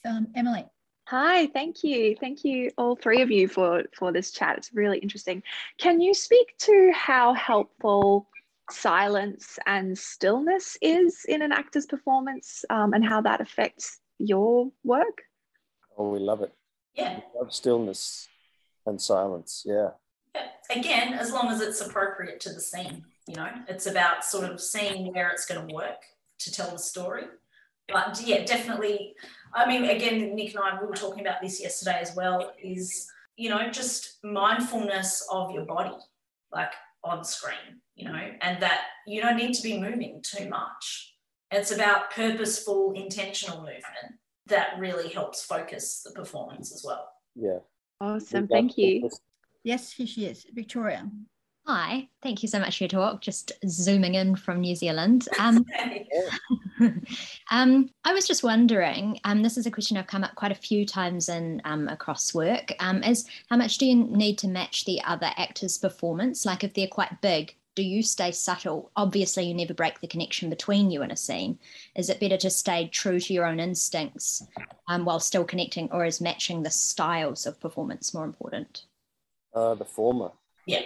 Um, Emily. Hi, thank you. Thank you all three of you for for this chat. It's really interesting. Can you speak to how helpful silence and stillness is in an actor's performance um, and how that affects your work? Oh, we love it. Yeah. We love stillness and silence. Yeah. Again, as long as it's appropriate to the scene, you know, it's about sort of seeing where it's going to work to tell the story. But yeah, definitely. I mean, again, Nick and I we were talking about this yesterday as well. Is you know just mindfulness of your body, like on screen, you know, and that you don't need to be moving too much. It's about purposeful, intentional movement that really helps focus the performance as well. Yeah, Awesome. Thank you. Yes, here she is, Victoria. Hi, thank you so much for your talk. Just zooming in from New Zealand. Um, um, I was just wondering, um, this is a question I've come up quite a few times in um, across work, um, is how much do you need to match the other actor's performance? Like if they're quite big, do you stay subtle? Obviously, you never break the connection between you and a scene. Is it better to stay true to your own instincts um, while still connecting, or is matching the styles of performance more important? Uh, the former. Yeah.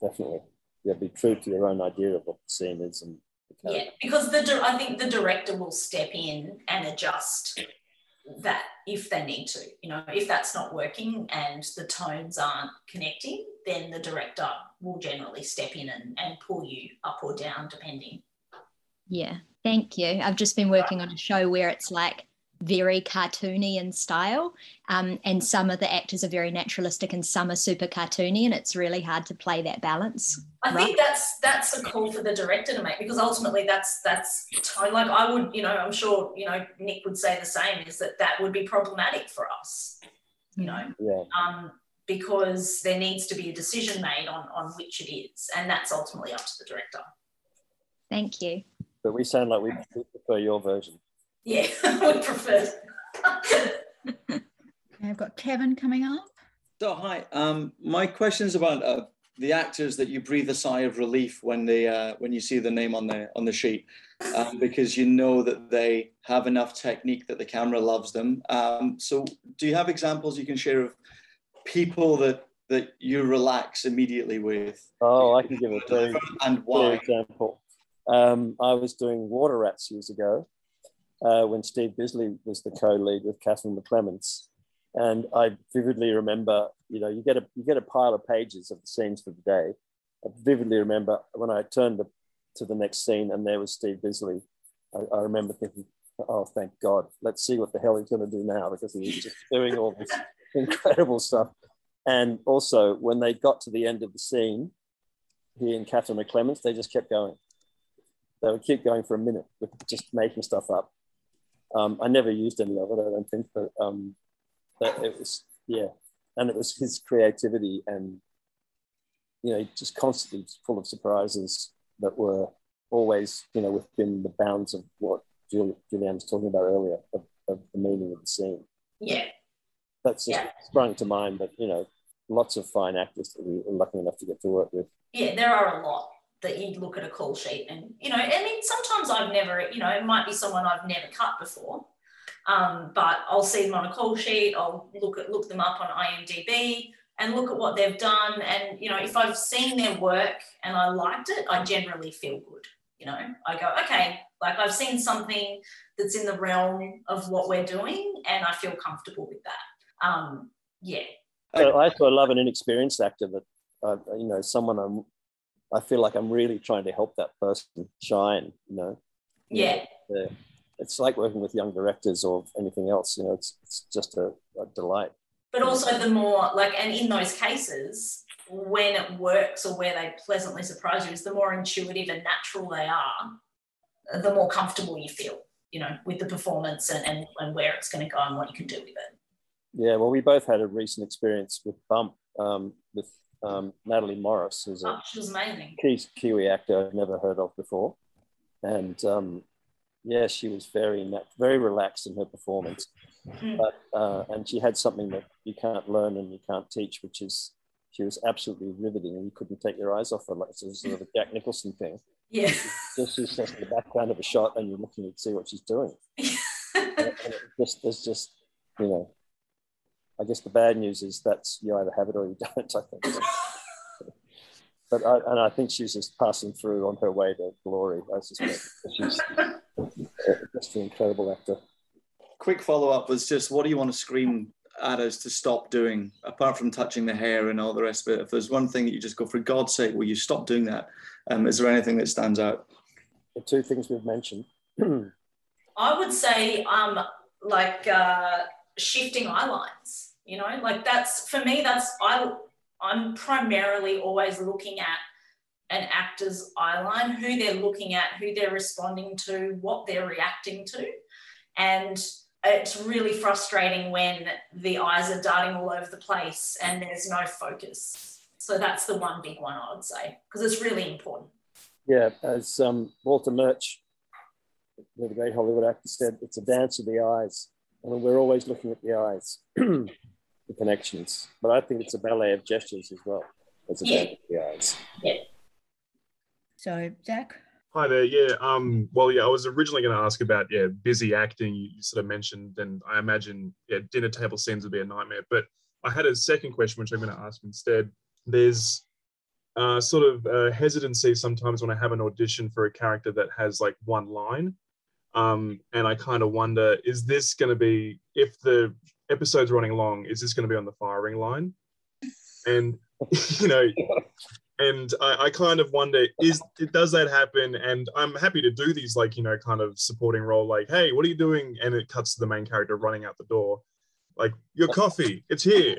Definitely. Yeah, be true to your own idea of what the scene is and yeah, because the I think the director will step in and adjust that if they need to. You know, if that's not working and the tones aren't connecting, then the director will generally step in and, and pull you up or down depending. Yeah, thank you. I've just been working on a show where it's like very cartoony in style. Um, and some of the actors are very naturalistic and some are super cartoony, and it's really hard to play that balance. I right? think that's that's a call for the director to make because ultimately that's that's like I would, you know, I'm sure you know Nick would say the same is that that would be problematic for us, you know, yeah. um, because there needs to be a decision made on on which it is, and that's ultimately up to the director. Thank you. But we sound like we prefer your version. Yeah, I would prefer. I've got Kevin coming up. So hi, um, my question is about uh, the actors that you breathe a sigh of relief when they uh, when you see the name on the on the sheet, um, because you know that they have enough technique that the camera loves them. Um, so, do you have examples you can share of people that that you relax immediately with? Oh, I can give a very and why example. Um, I was doing Water Rats years ago, uh, when Steve Bisley was the co-lead with Catherine McClements. And I vividly remember, you know, you get a you get a pile of pages of the scenes for the day. I vividly remember when I turned the, to the next scene and there was Steve Bisley. I, I remember thinking, oh, thank God, let's see what the hell he's going to do now because he's just doing all this incredible stuff. And also, when they got to the end of the scene, he and Catherine McClements, they just kept going. They would keep going for a minute with just making stuff up. Um, I never used any of it, I don't think, but um, it was, yeah. And it was his creativity and you know, just constantly full of surprises that were always, you know, within the bounds of what Julianne was talking about earlier of, of the meaning of the scene. Yeah. That's just Yeah. sprung to mind, but you know, lots of fine actors that we were lucky enough to get to work with. Yeah, there are a lot that you look at a call sheet and, you know, I mean, sometimes I've never, you know, it might be someone I've never cut before. Um, but I'll see them on a call sheet, I'll look at look them up on IMDb and look at what they've done. And, you know, if I've seen their work and I liked it, I generally feel good. You know, I go, okay, like I've seen something that's in the realm of what we're doing and I feel comfortable with that. Um, yeah. I also love an inexperienced actor that, uh, you know, someone I'm, I feel like I'm really trying to help that person shine, you know. Yeah. Yeah. It's like working with young directors or anything else, you know, it's, it's just a, a delight. but also the more like and in those cases when it works or where they pleasantly surprise you is the more intuitive and natural they are the more comfortable you feel you know with the performance and, and, and where it's going to go and what you can do with it Yeah, well, we both had a recent experience with Bump um, with um, Natalie Morris, who's a oh, she was amazing Ki- Kiwi actor I've never heard of before. And um, yeah, she was very, very relaxed in her performance. Mm. But, uh, and she had something that you can't learn and you can't teach, which is she was absolutely riveting and you couldn't take your eyes off her. Like it's a sort of a Jack Nicholson thing. yeah Just she's just in the background of a shot and you're looking to see what she's doing. And it just, there's just, you know, I guess the bad news is that's you either have it or you don't, I think. but I, and I think she's just passing through on her way to glory. I suspect she's just an incredible actor. Quick follow up was just what do you want to scream at us to stop doing, apart from touching the hair and all the rest of it? If there's one thing that you just go, for God's sake, will you stop doing that? Um, is there anything that stands out? The two things we've mentioned. i would say um like uh shifting eye lines you know? Like that's for me that's i i'm primarily always looking at an actor's eye line who they're looking at who they're responding to what they're reacting to. And it's really frustrating when the eyes are darting all over the place and there's no focus. So that's the one big one i would say because it's really important. Yeah, as um, Walter Murch, the great Hollywood actor, said, it's a dance of the eyes. And we're always looking at the eyes, the connections. But I think it's a ballet of gestures as well. It's a Yeah. dance of the eyes. So, Zach? Hi there. Yeah. Um. Well, yeah. I was originally going to ask about yeah, busy acting. You sort of mentioned, and I imagine yeah, dinner table scenes would be a nightmare. But I had a second question, which I'm going to ask instead. There's uh, sort of uh, hesitancy sometimes when I have an audition for a character that has like one line, um, and I kind of wonder, is this going to be if the episode's running long, is this going to be on the firing line? And you know, and I, I kind of wonder is it does that happen? And i'm happy to do these like you know kind of supporting role like hey what are you doing? And it cuts to the main character running out the door. Like your coffee it's here.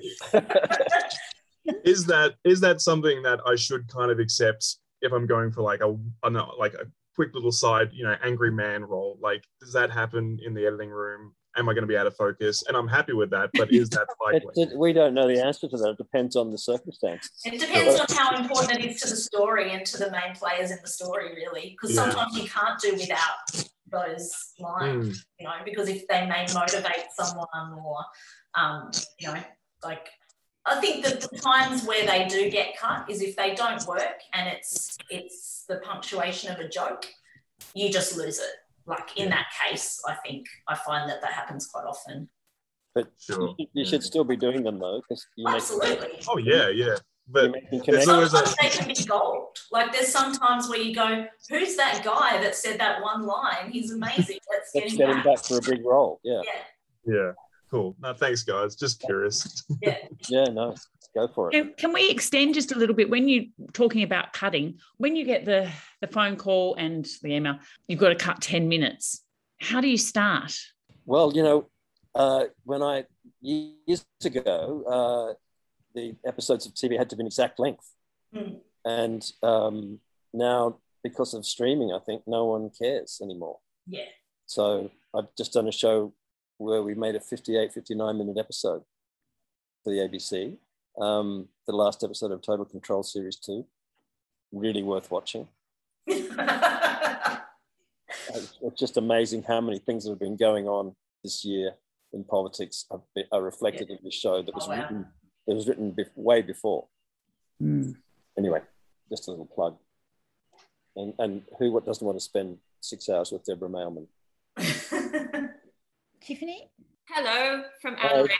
Is that is that something that i should kind of accept if i'm going for like a, a like a quick little side you know angry man role like does that happen in the editing room am i going to be out of focus and i'm happy with that but is that It, likely it- we don't know the answer to that. It depends on the circumstance. It depends on how important it is to the story and to the main players in the story, really. Because Yeah. sometimes you can't do without those lines, Mm. you know, because if they may motivate someone or, um, you know, like, I think that the times where they do get cut is if they don't work and it's it's the punctuation of a joke, you just lose it. Like in that case, I think I find that that happens quite often. But Sure. you, you should still be doing them though, because you make, Absolutely. oh yeah yeah but making There's connections. always a- sometimes they can be gold. Like there's sometimes where you go, "Who's that guy that said that one line? He's amazing. Let's get Let's him get him back." back for a big role. Yeah, Yeah, yeah cool no thanks guys just curious yeah. yeah, no, go for it. Can, can we extend just a little bit when you're talking about cutting? When you get the, the phone call and the email, you've got to cut 10 minutes. How do you start? Well, you know, uh, when I years ago, uh, the episodes of TV had to be an exact length, Mm. and um, now because of streaming, I think no one cares anymore. Yeah. So I've just done a show where we made a 58, 59 minute episode for the ABC, Um, the last episode of Total Control Series 2. Really worth watching. it's just amazing how many things that have been going on this year in politics are, are reflected yeah. in this show that was oh, wow. written that was written be- way before. Mm. Anyway, just a little plug. And and who what doesn't want to spend six hours with Deborah Mailman? Tiffany. Hello from Adelaide.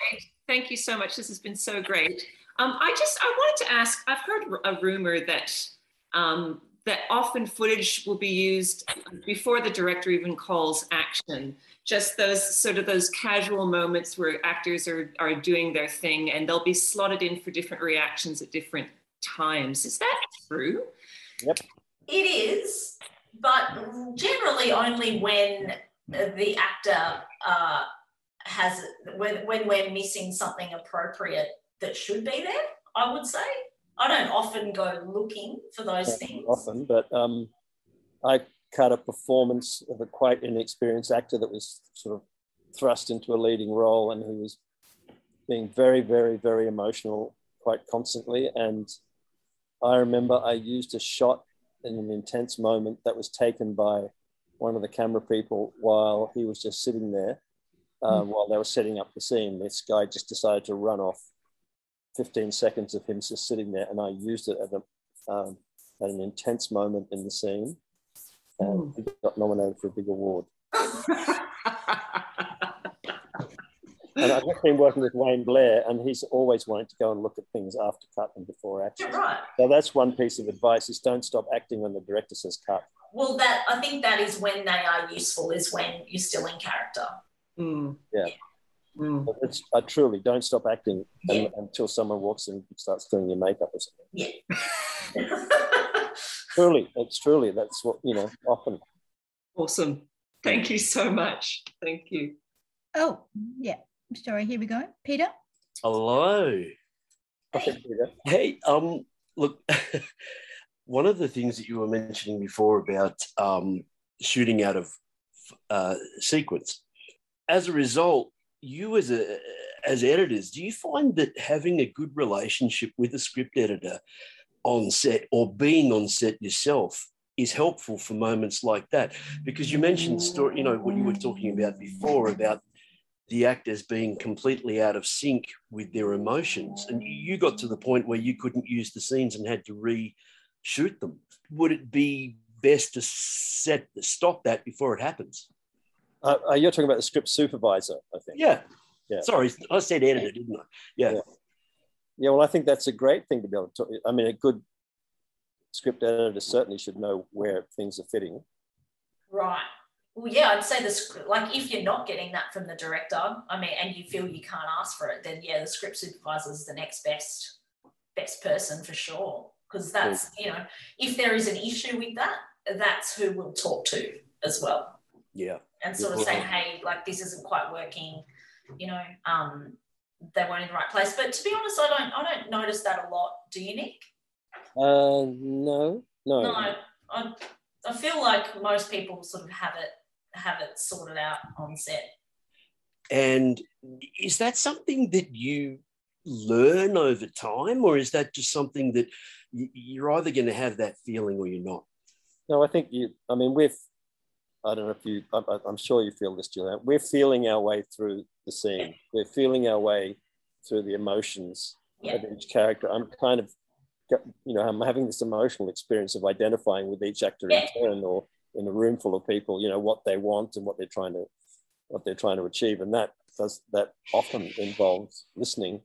Thank you so much. This has been so great. Um, I just I wanted to ask. I've heard a rumor that um, that often footage will be used before the director even calls action. Just those sort of those casual moments where actors are, are doing their thing and they'll be slotted in for different reactions at different times. Is that true? Yep. It is, but generally only when the actor uh, has, when, when we're missing something appropriate that should be there, I would say. I don't often go looking for those things. Often, but um, I cut a performance of a quite inexperienced actor that was sort of thrust into a leading role, and who was being very, very, very emotional quite constantly. And I remember I used a shot in an intense moment that was taken by one of the camera people while he was just sitting there uh, mm. while they were setting up the scene. This guy just decided to run off 15 seconds of him just sitting there, and I used it at, a, um, at an intense moment in the scene, and he got nominated for a big award. and I've just been working with Wayne Blair, and he's always wanting to go and look at things after cut and before action. Right. So that's one piece of advice: is don't stop acting when the director says cut. Well, that I think that is when they are useful. Is when you're still in character. Mm. Yeah. yeah. Mm. It's, I truly don't stop acting yeah. until someone walks in and starts doing your makeup or something. Yeah. truly, it's truly that's what you know. Often. Awesome. Thank you so much. Thank you. Oh yeah. Sorry. Here we go. Peter. Hello. Hey. Hey. Um. Look. one of the things that you were mentioning before about um, shooting out of uh, sequence. As a result, you as a as editors, do you find that having a good relationship with a script editor on set or being on set yourself is helpful for moments like that? Because you mentioned story, you know, what you were talking about before about the actors being completely out of sync with their emotions, and you got to the point where you couldn't use the scenes and had to reshoot them. Would it be best to set stop that before it happens? Uh, uh, you're talking about the script supervisor, I think. Yeah. Yeah. Sorry, I said editor, didn't I? Yeah. yeah. Yeah. Well, I think that's a great thing to be able to. Talk. I mean, a good script editor certainly should know where things are fitting. Right. Well, yeah, I'd say the script. Like, if you're not getting that from the director, I mean, and you feel you can't ask for it, then yeah, the script supervisor is the next best best person for sure. Because that's you know, if there is an issue with that, that's who we'll talk to as well. Yeah and sort of say, hey, like this isn't quite working, you know, um, they weren't in the right place. But to be honest, I don't I don't notice that a lot. Do you, Nick? Uh, no, no. No, I, I feel like most people sort of have it have it sorted out on set. And is that something that you learn over time, or is that just something that you're either going to have that feeling or you're not? No, I think you. I mean, we've I don't know if you, I, am sure you feel this, Julian. We're feeling our way through the scene. We're feeling our way through the emotions yeah. of each character. I'm kind of, you know, I'm having this emotional experience of identifying with each actor yeah. in turn or in a room full of people, you know, what they want and what they're trying to, what they're trying to achieve. And that does, that often involves listening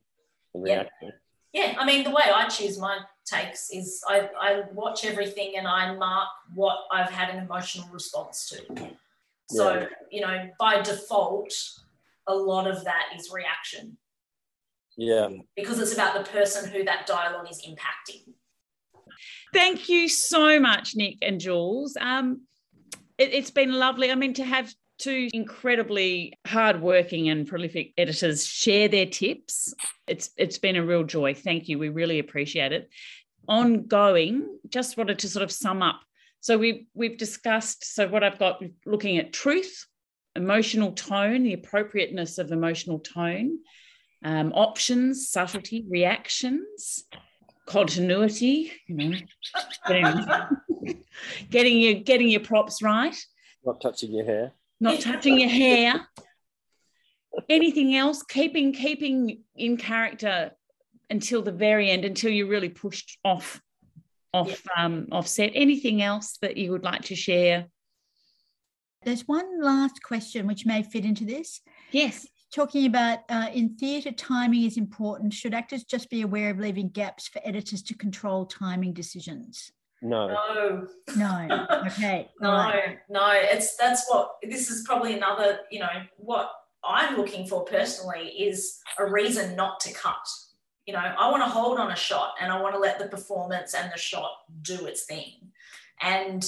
and reacting. Yeah. I mean, the way I choose my takes is I, I watch everything and I mark what I've had an emotional response to. So, yeah. you know, by default, a lot of that is reaction. Yeah. Because it's about the person who that dialogue is impacting. Thank you so much, Nick and Jules. Um, it, it's been lovely. I mean, to have two incredibly hardworking and prolific editors share their tips. It's it's been a real joy. Thank you. We really appreciate it. Ongoing, just wanted to sort of sum up. So we we've discussed. So what I've got looking at truth, emotional tone, the appropriateness of emotional tone, um, options, subtlety, reactions, continuity, you know, getting, getting your getting your props right. Not touching your hair. Not touching your hair. Anything else? Keeping keeping in character until the very end, until you're really pushed off off um, offset. Anything else that you would like to share? There's one last question which may fit into this. Yes. Talking about uh, in theatre, timing is important. Should actors just be aware of leaving gaps for editors to control timing decisions? No. No. No. Okay. No, Right. no, it's that's what this is probably another, you know, what I'm looking for personally is a reason not to cut. You know, I want to hold on a shot and I want to let the performance and the shot do its thing. And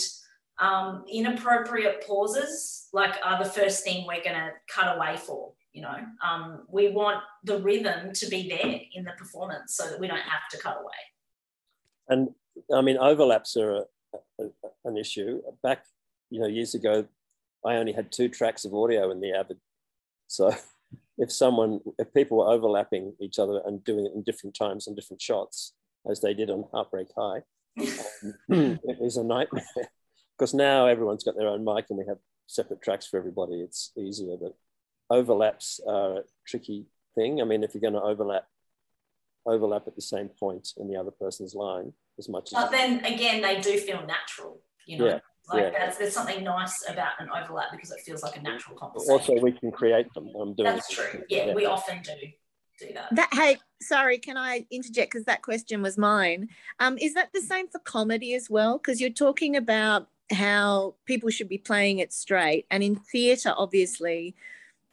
um, inappropriate pauses, like, are the first thing we're going to cut away for. You know, um, we want the rhythm to be there in the performance so that we don't have to cut away. And I mean, overlaps are a, a, an issue. Back, you know, years ago, I only had two tracks of audio in the Avid. So if someone, if people were overlapping each other and doing it in different times and different shots, as they did on Heartbreak High, um, it was a nightmare. Because now everyone's got their own mic and we have separate tracks for everybody. It's easier, but overlaps are a tricky thing. I mean, if you're going to overlap, overlap at the same point in the other person's line as much as But then again, they do feel natural, you know. Yeah, Like yeah. that's, there's something nice about an overlap because it feels like a natural conversation. also we can create them. I'm doing That's true. Yeah, we often do do that. That hey, sorry, can I interject because that question was mine. Um, is that the same for comedy as well? Because you're talking about how people should be playing it straight, and in theatre, obviously,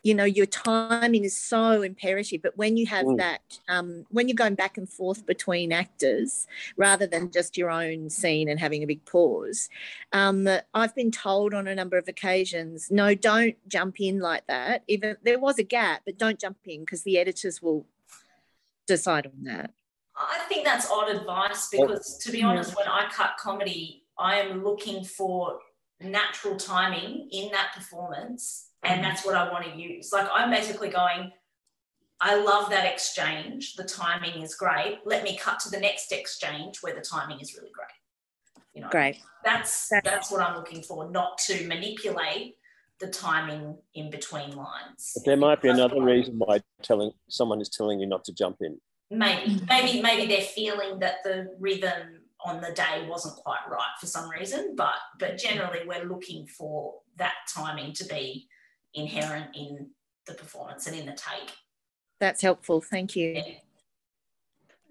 you know your timing is so imperative. But when you have Mm. that, um, when you're going back and forth between actors rather than just your own scene and having a big pause, um, I've been told on a number of occasions, no, don't jump in like that. Even there was a gap, but don't jump in because the editors will decide on that. I think that's odd advice because, to be honest, when I cut comedy, I am looking for natural timing in that performance, and that's what I want to use. Like, I'm basically going, I love that exchange. The timing is great. Let me cut to the next exchange where the timing is really great. You know, Great. That's that's what I'm looking for, not to manipulate the timing in between lines. But there might be another reason why telling someone is telling you not to jump in. maybe mm-hmm. maybe maybe they're feeling that the rhythm on the day wasn't quite right for some reason but but generally we're looking for that timing to be inherent in the performance and in the take That's helpful. Thank you.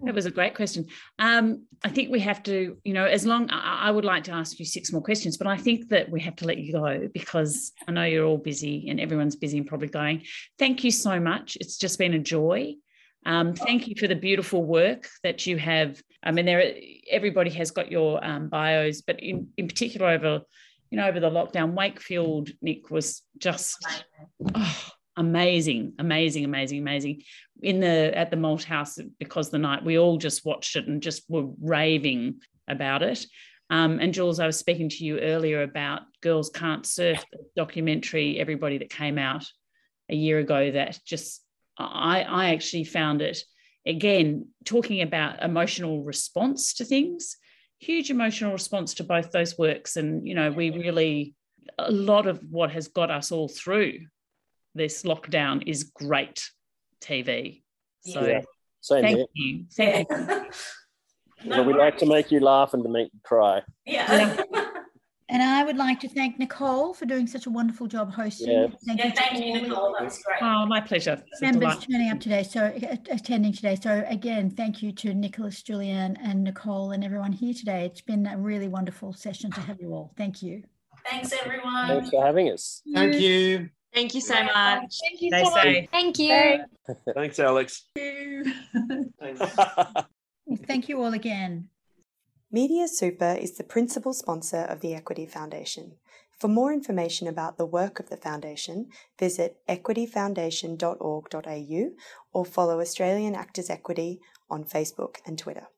That was a great question. Um, I think we have to, you know, as long I, I would like to ask you six more questions, but I think that we have to let you go because I know you're all busy and everyone's busy and probably going. Thank you so much. It's just been a joy. Um, thank you for the beautiful work that you have. I mean, there everybody has got your um, bios, but in, in particular over, you know, over the lockdown, Wakefield, Nick was just oh, amazing, amazing, amazing, amazing. In the at the Malt House, because the night we all just watched it and just were raving about it. Um, and Jules, I was speaking to you earlier about Girls Can't Surf the documentary, everybody that came out a year ago. That just I I actually found it again talking about emotional response to things huge emotional response to both those works. And you know we really a lot of what has got us all through this lockdown is great tv so Yeah. Same thank here. you. Thank you. So we like to make you laugh and to make you cry. yeah And I would like to thank Nicole for doing such a wonderful job hosting. Yeah. Thank yeah you to thank you nicole that was great oh my pleasure It's members turning up today, so uh, attending today. So again, thank you to Nicholas, Julianne, and Nicole, and everyone here today. It's been a really wonderful session to have you all. Thank you. thanks everyone Thanks for having us. Thank you. Thank you so much. thank you Stay so much. Thank you. Thanks, Alex. Thank you. Thank you all again. Media Super is the principal sponsor of the Equity Foundation. For more information about the work of the Foundation, visit equityfoundation.org.au or follow Australian Actors Equity on Facebook and Twitter.